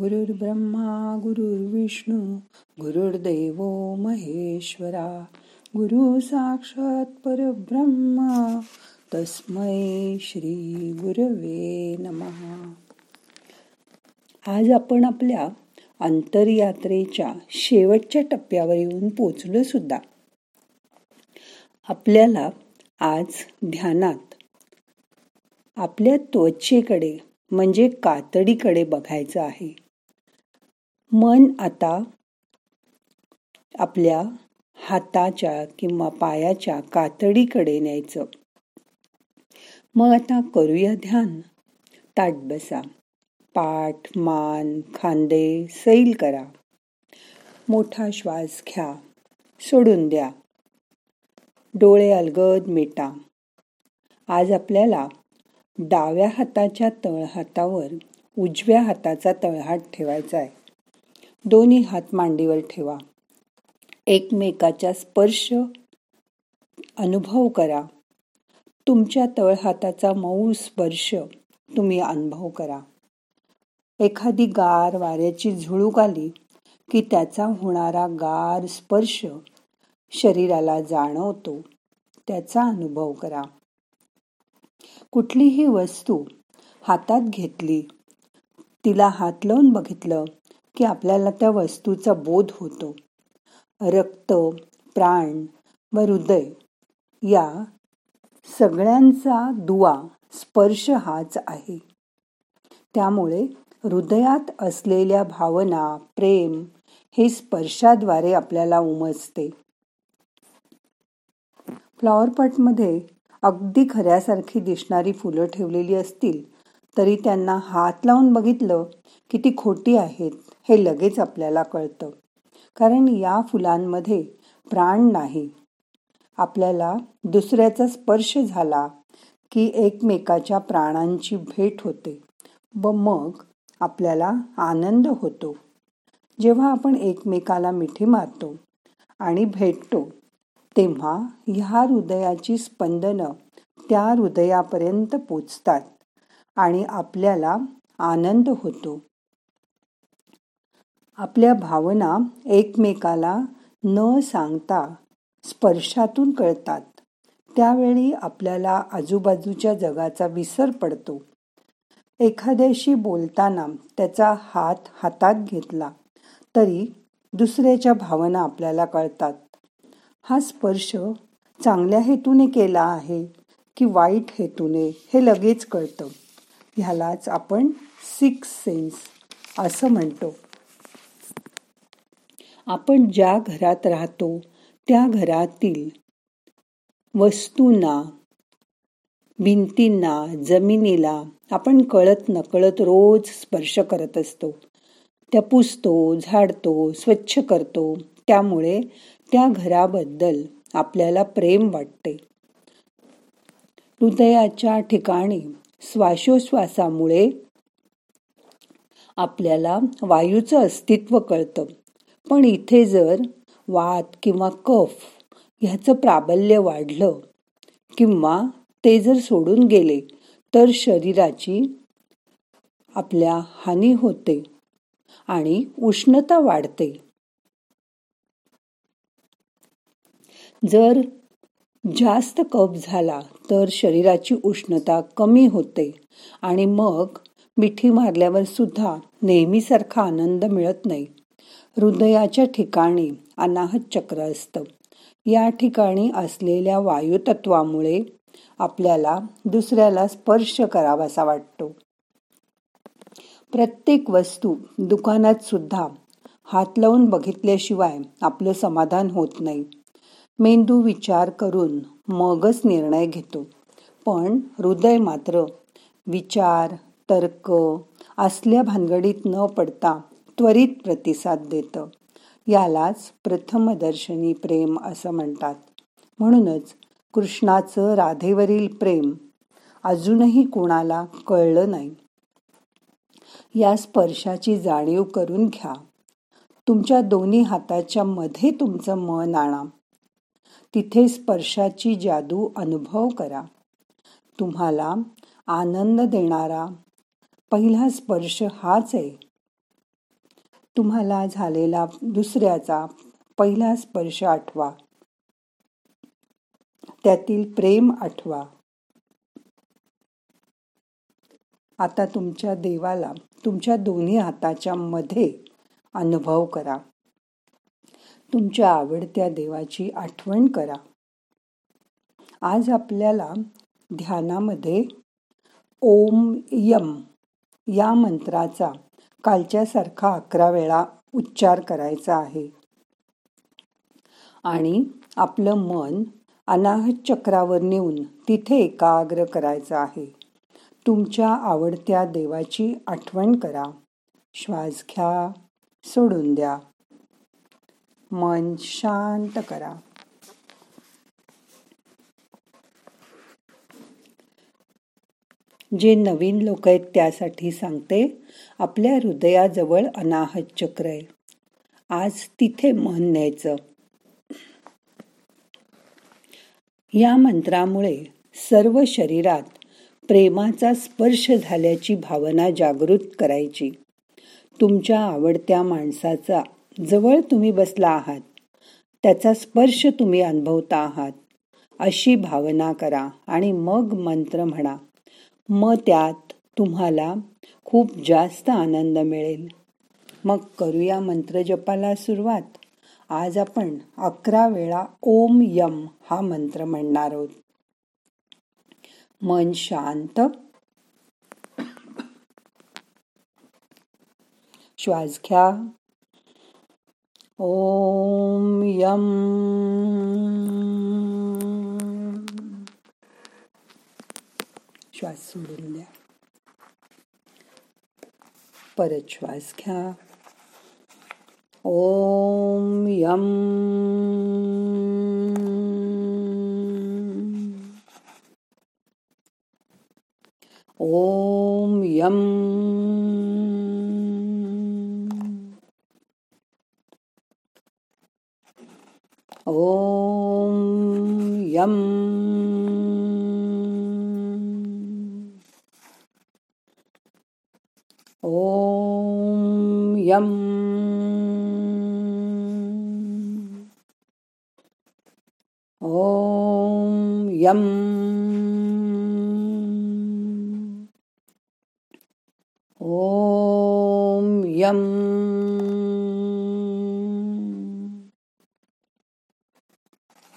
गुरुर्ब्रह्मा गुरुर्विष्णू गुरुर्देव महेश्वरा गुरु साक्षात परब्रह्मा तस्मै श्री गुरवे नमहा आज आपण आपल्या अंतरयात्रेच्या शेवटच्या टप्प्यावर येऊन पोचलो सुद्धा. आपल्याला आज ध्यानात आपल्या त्वचेकडे म्हणजे कातडीकडे बघायचं आहे. मन आता आपल्या हाताच्या किंवा पायाच्या कातडीकडे न्यायचं. मग आता करूया ध्यान. ताट बसा. पाठ मान खांदे सैल करा. मोठा श्वास घ्या. सोडून द्या. डोळे अलगद मिटा. आज आपल्याला डाव्या हाताच्या तळहातावर उजव्या हाताचा तळहात ठेवायचा आहे. दोन्ही हात मांडीवर ठेवा. एकमेकाच्या स्पर्श अनुभव करा. तुमच्या तळहाताचा मऊ स्पर्श तुम्ही अनुभव करा. एखादी गार वाऱ्याची झुळूक आली की त्याचा होणारा गार स्पर्श शरीराला जाणवतो. त्याचा अनुभव करा. कुठलीही वस्तू हातात घेतली तिला हात लावून बघितलं की आपल्याला त्या वस्तूचा बोध होतो. रक्त प्राण व हृदय या सगळ्यांचा दुवा स्पर्श हाच आहे. त्यामुळे हृदयात असलेल्या भावना प्रेम हे स्पर्शाद्वारे आपल्याला उमजते. फ्लॉवरपॉटमध्ये अगदी खऱ्यासारखी दिसणारी फुलं ठेवलेली असतील तरी त्यांना हात लावून बघितलं की ती खोटी आहेत. हे लगेच आपल्याला कळतं. कारण या फुलांमध्ये प्राण नाही. आपल्याला दुसऱ्याचा स्पर्श झाला की एकमेकाच्या प्राणांची भेट होते व मग आपल्याला आनंद होतो. जेव्हा आपण एकमेकाला मिठी मारतो आणि भेटतो तेव्हा ह्या हृदयाची स्पंदनं त्या हृदयापर्यंत पोचतात आणि आपल्याला आनंद होतो. आपल्या भावना एकमेकाला न सांगता स्पर्शातून कळतात. त्यावेळी आपल्याला आजूबाजूच्या जगाचा विसर पडतो. एखाद्याशी बोलताना त्याचा हात हातात घेतला तरी दुसऱ्याच्या भावना आपल्याला कळतात. हा स्पर्श चांगल्या हेतूने केला आहे की वाईट हेतूने हे लगेच कळतं. ह्यालाच आपण सिक्स सेन्स असं म्हणतो. आपण ज्या घरात राहतो त्या घरातील वस्तूंना भिंतींना जमिनीला आपण कळत नकळत रोज स्पर्श करत असतो. त्या पुसतो झाडतो स्वच्छ करतो. त्यामुळे त्या घराबद्दल आपल्याला प्रेम वाटते. हृदयाच्या ठिकाणी श्वासोश्वासामुळे आपल्याला वायूचं अस्तित्व कळतं. पण इथे जर वात किंवा कफ ह्याचं प्राबल्य वाढलं किंवा ते जर सोडून गेले तर शरीराची आपल्या हानी होते आणि उष्णता वाढते. जर जास्त कफ झाला तर शरीराची उष्णता कमी होते आणि मग मिठी मारल्यावर सुद्धा नेहमीसारखा आनंद मिळत नाही. हृदयाच्या ठिकाणी अनाहत चक्र असतं. या ठिकाणी असलेल्या वायुतत्वामुळे आपल्याला दुसऱ्याला स्पर्श करावासा वाटतो. प्रत्येक वस्तू दुकानात सुद्धा हात लावून बघितल्याशिवाय आपलं समाधान होत नाही. मेंदू विचार करून मगच निर्णय घेतो. पण हृदय मात्र विचार तर्क असल्या भानगडीत न पडता त्वरित प्रतिसाद देतं. यालाच प्रथमदर्शनी प्रेम असं म्हणतात. म्हणूनच कृष्णाचं राधेवरील प्रेम अजूनही कोणाला कळलं नाही. या स्पर्शाची जाणीव करून घ्या. तुमच्या दोन्ही हाताच्या मध्ये तुमचं मन आणा. तिथे स्पर्शाची जादू अनुभव करा. तुम्हाला आनंद देणारा पहिला स्पर्श हाच आहे. तुम्हाला झालेला दुसऱ्याचा पहिला स्पर्श आठवा. त्यातील प्रेम आठवा. आता तुमच्या देवाला तुमच्या दोन्ही हाताच्या मध्ये अनुभव करा. तुमच्या आवडत्या देवाची आठवण करा. आज आपल्याला ध्यानामध्ये ओम यम या मंत्राचा कालच्यासारखा अकरा वेळा उच्चार करायचा आहे. आणि आपलं मन अनाहत चक्रावर नेऊन तिथे एकाग्र करायचं आहे. तुमच्या आवडत्या देवाची आठवण करा. श्वास घ्या सोडून द्या. मन शांत करा. जे नवीन लोक आहेत त्यासाठी सांगते आपल्या हृदयाजवळ अनाहत चक्र आहे. आज तिथे मन न्यायचं. या मंत्रामुळे सर्व शरीरात प्रेमाचा स्पर्श झाल्याची भावना जागृत करायची. तुमच्या आवडत्या माणसाचा जवळ तुम्ही बसला आहात त्याचा स्पर्श तुम्ही अनुभवता आहात अशी भावना करा आणि मग मंत्र म्हणा. मग त्यात तुम्हाला खूप जास्त आनंद मिळेल. मग करूया मंत्र जपाला सुरुवात. आज आपण अकरा वेळा ओम यम हा मंत्र म्हणणार आहोत. मन शांत. श्वास घ्या. ओम यम. श्वास सोडून द्या. परत श्वास घ्या. ओम यम. ओम यम. ओम यम. यम्। ॐ यम्। ॐ यम्।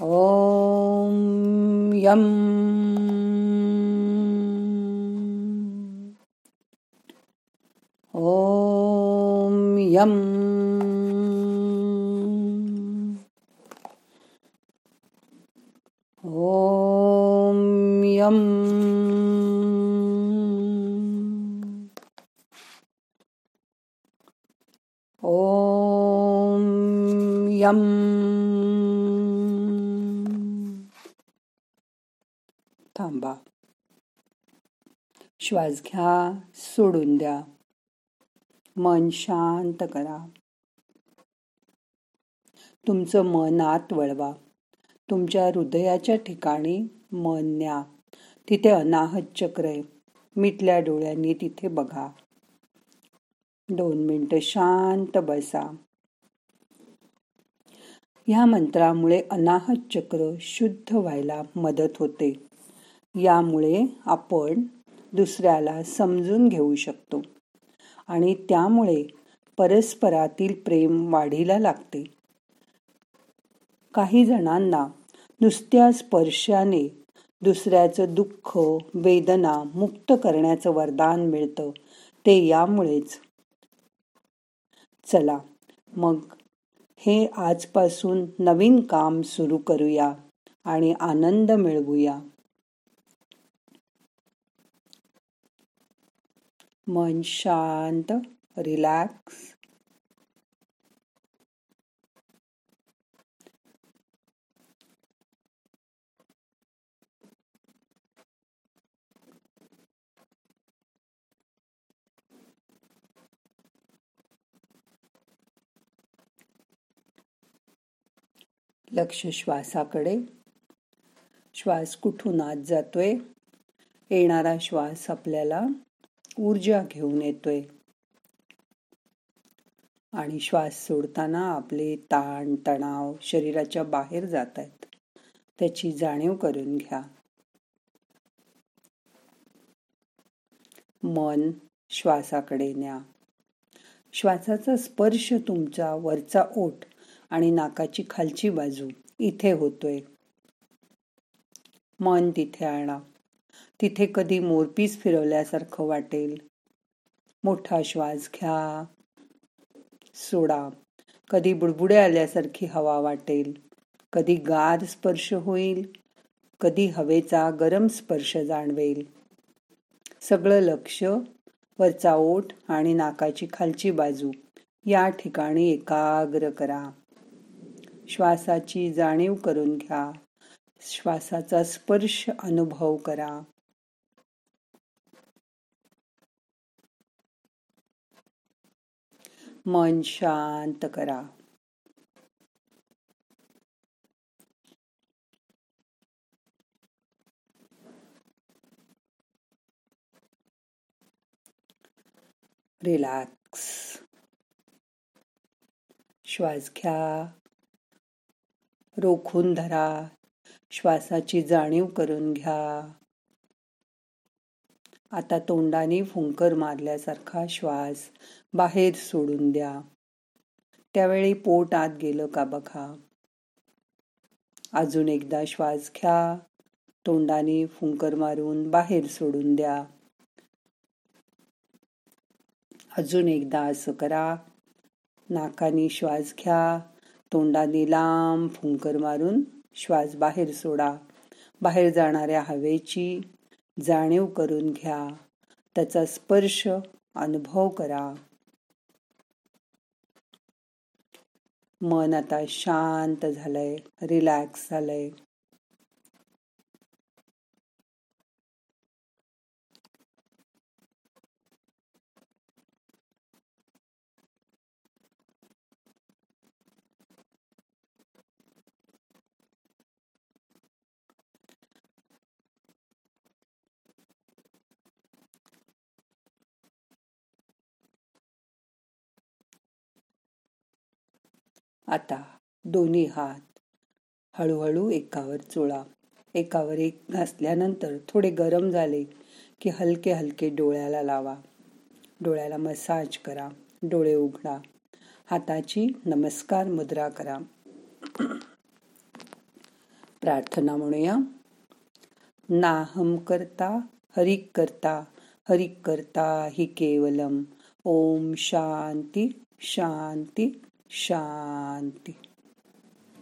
ॐ यम्। यम ओम यम ओम यम थांबा. श्वास घ्या सोडून द्या. मन शांत करा. तुमचं मन आत वळवा. तुमच्या हृदयाच्या ठिकाणी मन न्या. तिथे अनाहत चक्र आहे. मिटल्या डोळ्यांनी तिथे बघा. दोन मिनिटं शांत बसा. या मंत्रामुळे अनाहत चक्र शुद्ध व्हायला मदत होते. यामुळे आपण दुसऱ्याला समजून घेऊ शकतो. आणि त्यामुळे परस्परातील प्रेम वाढीला लागते. काही जणांना नुसत्या स्पर्शाने दुसऱ्याचं दुःख वेदना मुक्त करण्याचं वरदान मिळतं. ते यामुळेच. चला मग हे आजपासून नवीन काम सुरू करूया आणि आनंद मिळवूया. मन शांत रिलॅक्स. लक्ष श्वासाकडे. श्वास कुठून आत जातोय? येणारा श्वास आपल्याला ऊर्जा घेऊन येतोय. आणि श्वास सोडताना आपले ताण तणाव शरीराच्या बाहेर जात आहेत त्याची जाणीव करून घ्या. मन श्वासाकडे न्या. श्वासाचा स्पर्श तुमचा वरचा ओठ आणि नाकाची खालची बाजू इथे होतोय. मन तिथे आणा. तिथे कधी मोरपीस फिरवल्यासारखं वाटेल. मोठा श्वास घ्या. सोडा. कधी बुडबुडे आल्यासारखी हवा वाटेल. कधी गार स्पर्श होईल. कधी हवेचा गरम स्पर्श जाणवेल. सगळं लक्ष वरचा ओठ आणि नाकाची खालची बाजू या ठिकाणी एकाग्र करा. श्वासाची जाणीव करून घ्या. श्वासाचा स्पर्श अनुभव करा. मन शांत करा. रिलॅक्स श्वास घ्या. रोखून धरा. श्वासाची जाणीव करून घ्या. आता तोंडाने फुंकर मारल्यासारखा श्वास बाहेर सोडून द्या. त्यावेळी पोट आत गेलं का बघा. अजून एकदा श्वास घ्या. तोंडाने फुंकर मारून बाहेर सोडून द्या. अजून एकदा असं करा. नाकाने श्वास घ्या. तोंडाने लांब फुंकर मारून श्वास बाहेर सोडा. बाहेर जाणाऱ्या हवेची जाणीव करून घ्या. त्याचा स्पर्श अनुभव करा. मन आता शांत झालंय रिलॅक्स झालंय. आता दोन्ही हात. हळूहळू एकावर चोळा. एकावर एक घासल्यानंतर थोडे गरम झाले की हलके हलके डोळ्याला लावा. डोळ्याला मसाज करा. डोळे उघडा. हाताची नमस्कार मुद्रा करा. प्रार्थना म्हणूया. नाहम करता हरिक करता हरिक करता हि केवलम. ओम शांती शांती. शांती.